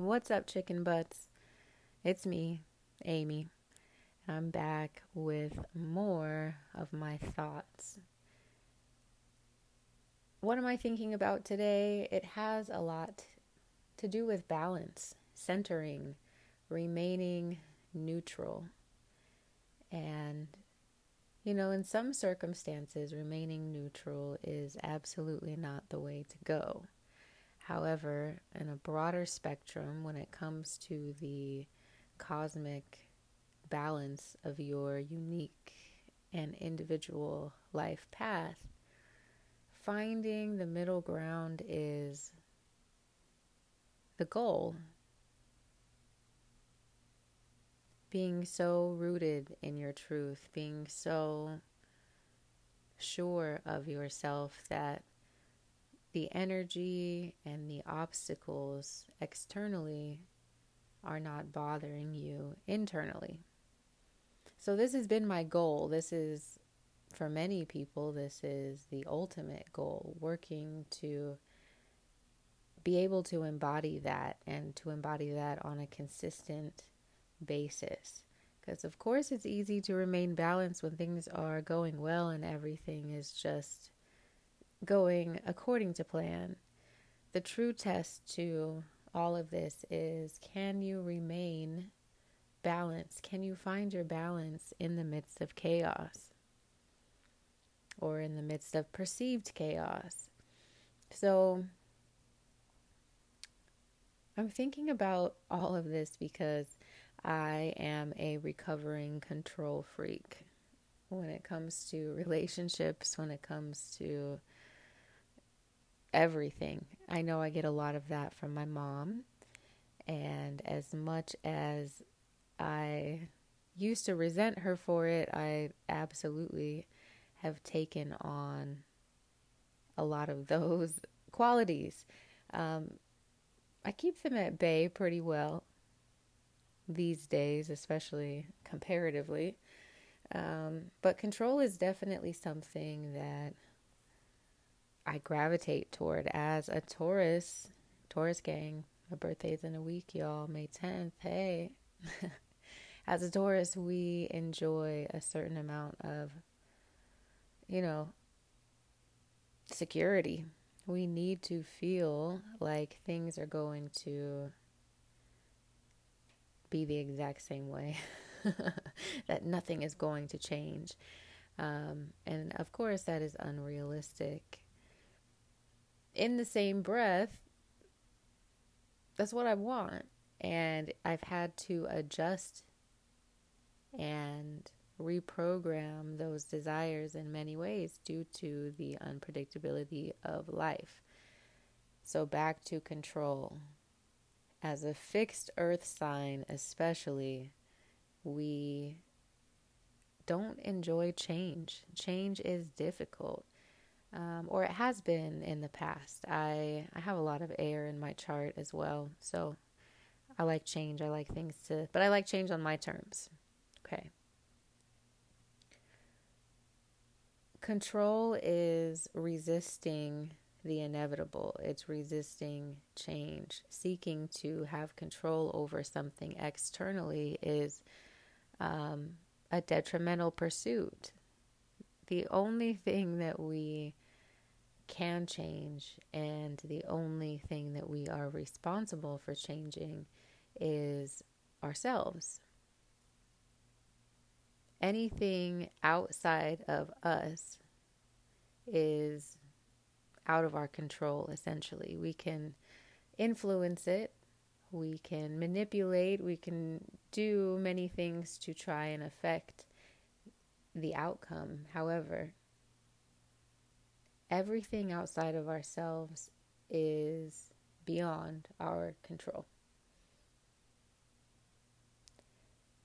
What's up, chicken butts? It's me, Amy. I'm back with more of my thoughts. What am I thinking about today? It has a lot to do with balance, centering, remaining neutral. And, you know, in some circumstances, remaining neutral is absolutely not the way to go. However, in a broader spectrum, when it comes to the cosmic balance of your unique and individual life path, finding the middle ground is the goal. Being so rooted in your truth, being so sure of yourself that the energy and the obstacles externally are not bothering you internally. So, this has been my goal. This is, for many people, this is the ultimate goal working to be able to embody that and to embody that on a consistent basis. Because, of course, it's easy to remain balanced when things are going well and everything is just going according to plan. The true test to all of this is can you remain balanced? Can you find your balance in the midst of chaos or in the midst of perceived chaos? So, I'm thinking about all of this because I am a recovering control freak when it comes to relationships, when it comes to everything. I know I get a lot of that from my mom. And as much as I used to resent her for it, I absolutely have taken on a lot of those qualities. Um, I keep them at bay pretty well these days, especially comparatively. Um, but control is definitely something that I gravitate toward as a Taurus, Taurus gang. My birthday's in a week, y'all. May 10th. Hey. as a Taurus, we enjoy a certain amount of, you know, security. We need to feel like things are going to be the exact same way, that nothing is going to change. Um, and of course, that is unrealistic in the same breath, that's what I want. And I've had to adjust and reprogram those desires in many ways due to the unpredictability of life. So, back to control. As a fixed earth sign, especially, we don't enjoy change. Change is difficult um, or it has been in the past. I I have a lot of air in my chart as well, so I like change. I like things to, but I like change on my terms. Okay. Control is resisting the inevitable. It's resisting change. Seeking to have control over something externally is um, a detrimental pursuit. The only thing that we can change, and the only thing that we are responsible for changing is ourselves. Anything outside of us is out of our control, essentially. We can influence it, we can manipulate, we can do many things to try and affect the outcome. However, everything outside of ourselves is beyond our control.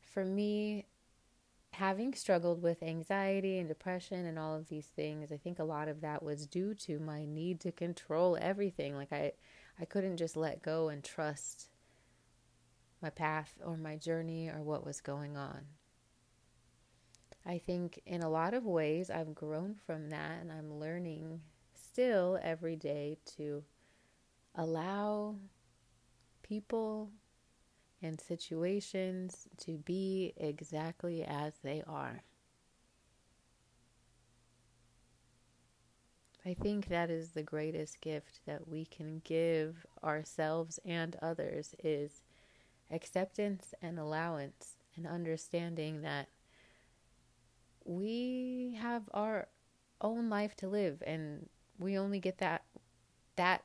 For me, having struggled with anxiety and depression and all of these things, I think a lot of that was due to my need to control everything. Like I I couldn't just let go and trust my path or my journey or what was going on. I think in a lot of ways I've grown from that and I'm learning still every day to allow people and situations to be exactly as they are. I think that is the greatest gift that we can give ourselves and others is acceptance and allowance and understanding that we have our own life to live and we only get that that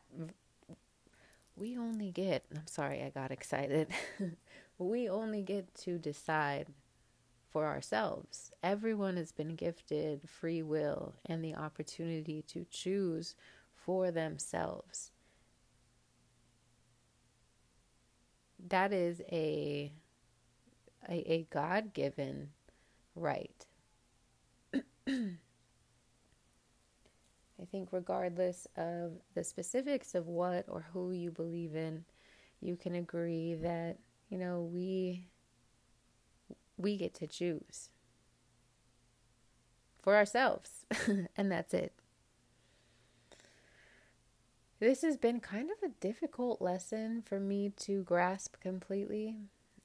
we only get I'm sorry I got excited. We only get to decide for ourselves. Everyone has been gifted free will and the opportunity to choose for themselves. That is a a, a god-given right I think, regardless of the specifics of what or who you believe in, you can agree that, you know, we we get to choose for ourselves, and that's it. This has been kind of a difficult lesson for me to grasp completely,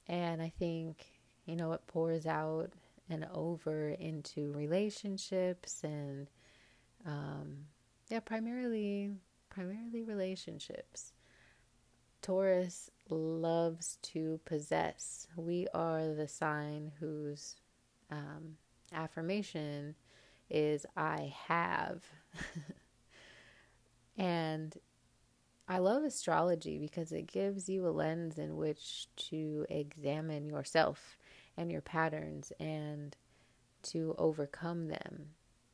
and I think, you know, it pours out and over into relationships and um, yeah, primarily primarily relationships. Taurus loves to possess. We are the sign whose um, affirmation is I have. and I love astrology because it gives you a lens in which to examine yourself and your patterns and to overcome them.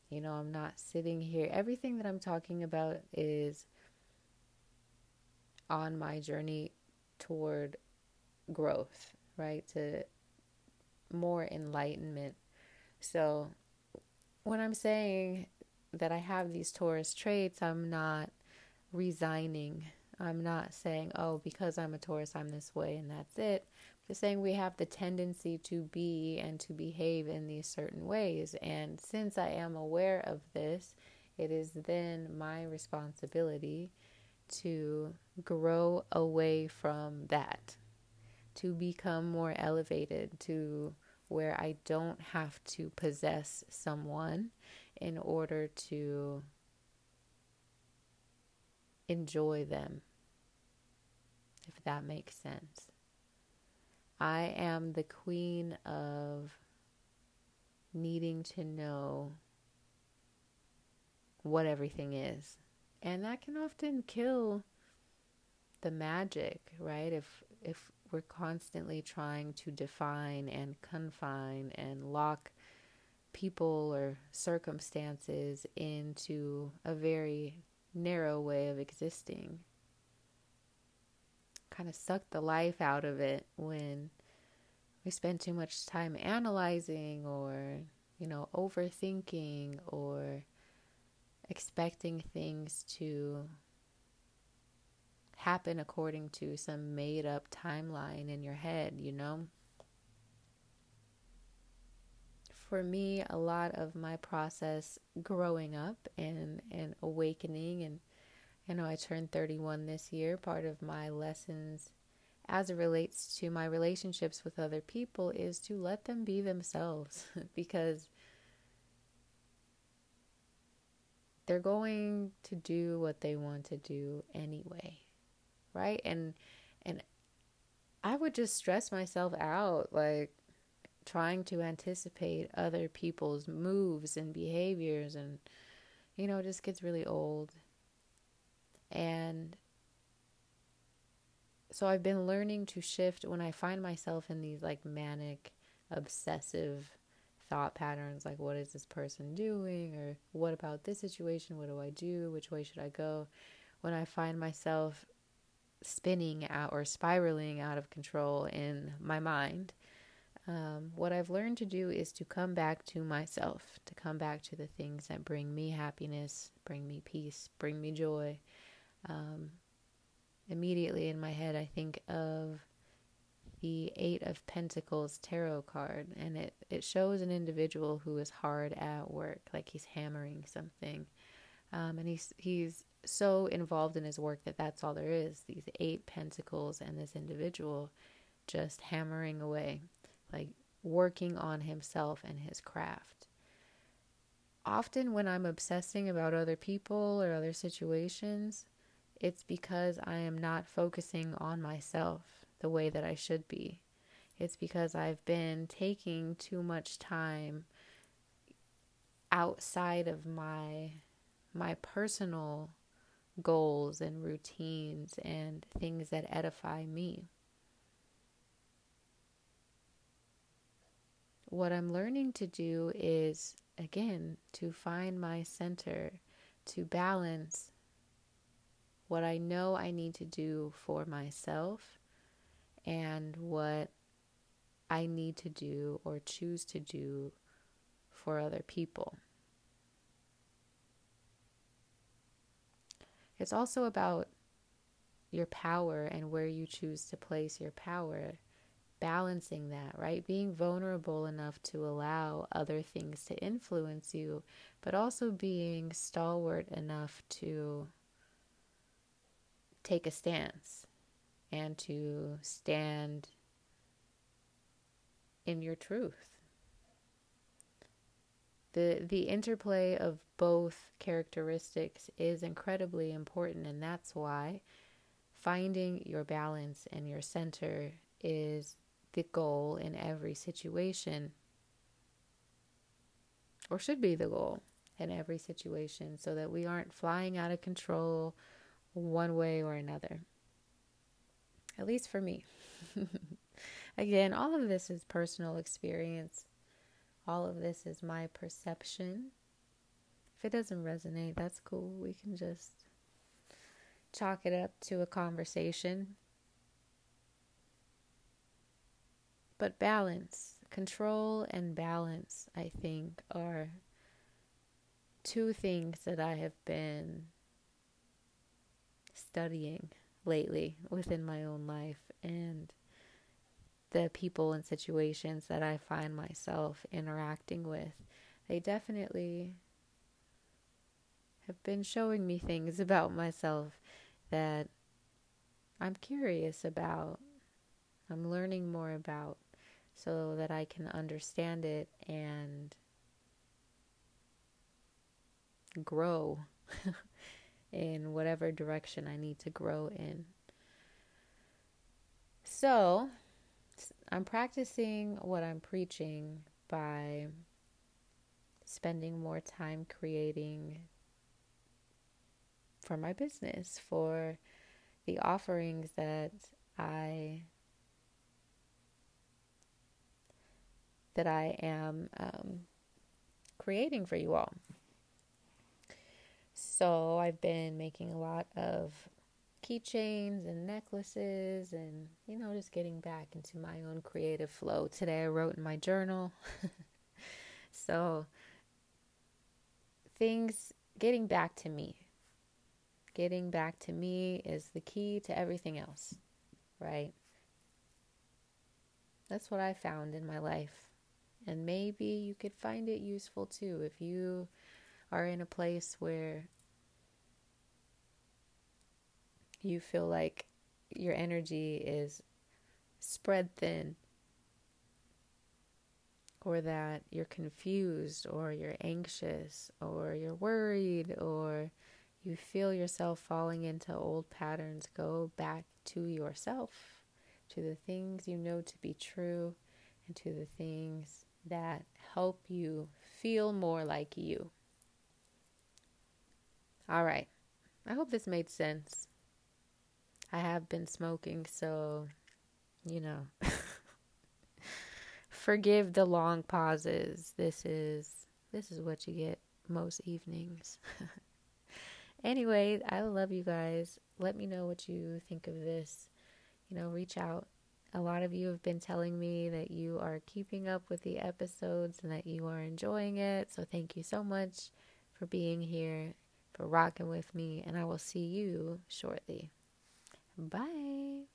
You know, I'm not sitting here. Everything that I'm talking about is on my journey toward growth, right? To more enlightenment. So when I'm saying that I have these Taurus traits, I'm not resigning. I'm not saying, oh, because I'm a Taurus, I'm this way and that's it saying we have the tendency to be and to behave in these certain ways. And since I am aware of this, it is then my responsibility to grow away from that, to become more elevated, to where I don't have to possess someone in order to enjoy them, if that makes sense. I am the queen of needing to know what everything is. And that can often kill the magic, right? If if we're constantly trying to define and confine and lock people or circumstances into a very narrow way of existing kind of suck the life out of it when we spend too much time analyzing or, you know, overthinking or expecting things to happen according to some made up timeline in your head, you know? For me, a lot of my process growing up and, and awakening and I know I turned 31 this year. Part of my lessons as it relates to my relationships with other people is to let them be themselves because they're going to do what they want to do anyway. Right? And and I would just stress myself out like trying to anticipate other people's moves and behaviors and you know, it just gets really old. And so I've been learning to shift when I find myself in these like manic, obsessive thought patterns like what is this person doing? Or what about this situation? What do i do? Which way should i go? When i find myself spinning out or spiraling out of control in my mind um, what i've learned to do is to come back to myself to come back to the things that bring me happiness bring me peace bring me joy um, immediately in my head, I think of the Eight of Pentacles tarot card, and it, it shows an individual who is hard at work, like he's hammering something. Um, and he's he's so involved in his work that that's all there is. These eight pentacles and this individual just hammering away, like working on himself and his craft. Often, when I'm obsessing about other people or other situations, it's because I am not focusing on myself the way that I should be. It's because I've been taking too much time outside of my my personal goals and routines and things that edify me. What I'm learning to do is, again, to find my center, to balance what I know I need to do for myself and what I need to do or choose to do for other people. It's also about your power and where you choose to place your power, balancing that, right? Being vulnerable enough to allow other things to influence you, but also being stalwart enough to take a stance and to stand in your truth. The the interplay of both characteristics is incredibly important and that's why finding your balance and your center is the goal in every situation or should be the goal in every situation so that we aren't flying out of control one way or another at least for me again all of this is personal experience all of this is my perception. If it doesn't resonate, that's cool. We can just chalk it up to a conversation. But balance, control, and balance, I think, are two things that I have been studying lately within my own life. And the people and situations that I find myself interacting with, they definitely have been showing me things about myself that I'm curious about, I'm learning more about, so that I can understand it and grow in whatever direction I need to grow in. So, I'm practicing what I'm preaching by spending more time creating for my business, for the offerings that I that I am um, creating for you all. So I've been making a lot of keychains and necklaces and you know just getting back into my own creative flow. Today i wrote in my journal. So things getting back to me. Getting back to me is the key to everything else right? That's what i found in my life. And maybe you could find it useful too if you are in a place where you feel like your energy is spread thin, or that you're confused, or you're anxious, or you're worried, or you feel yourself falling into old patterns, go back to yourself, to the things you know to be true, and to the things that help you feel more like you. All right. I hope this made sense. I have been smoking, so you know. Forgive the long pauses. This is this is what you get most evenings. anyway, I love you guys. Let me know what you think of this. You know, reach out. A lot of you have been telling me that you are keeping up with the episodes and that you are enjoying it. So thank you so much for being here, rocking with me, and I will see you shortly. Bye.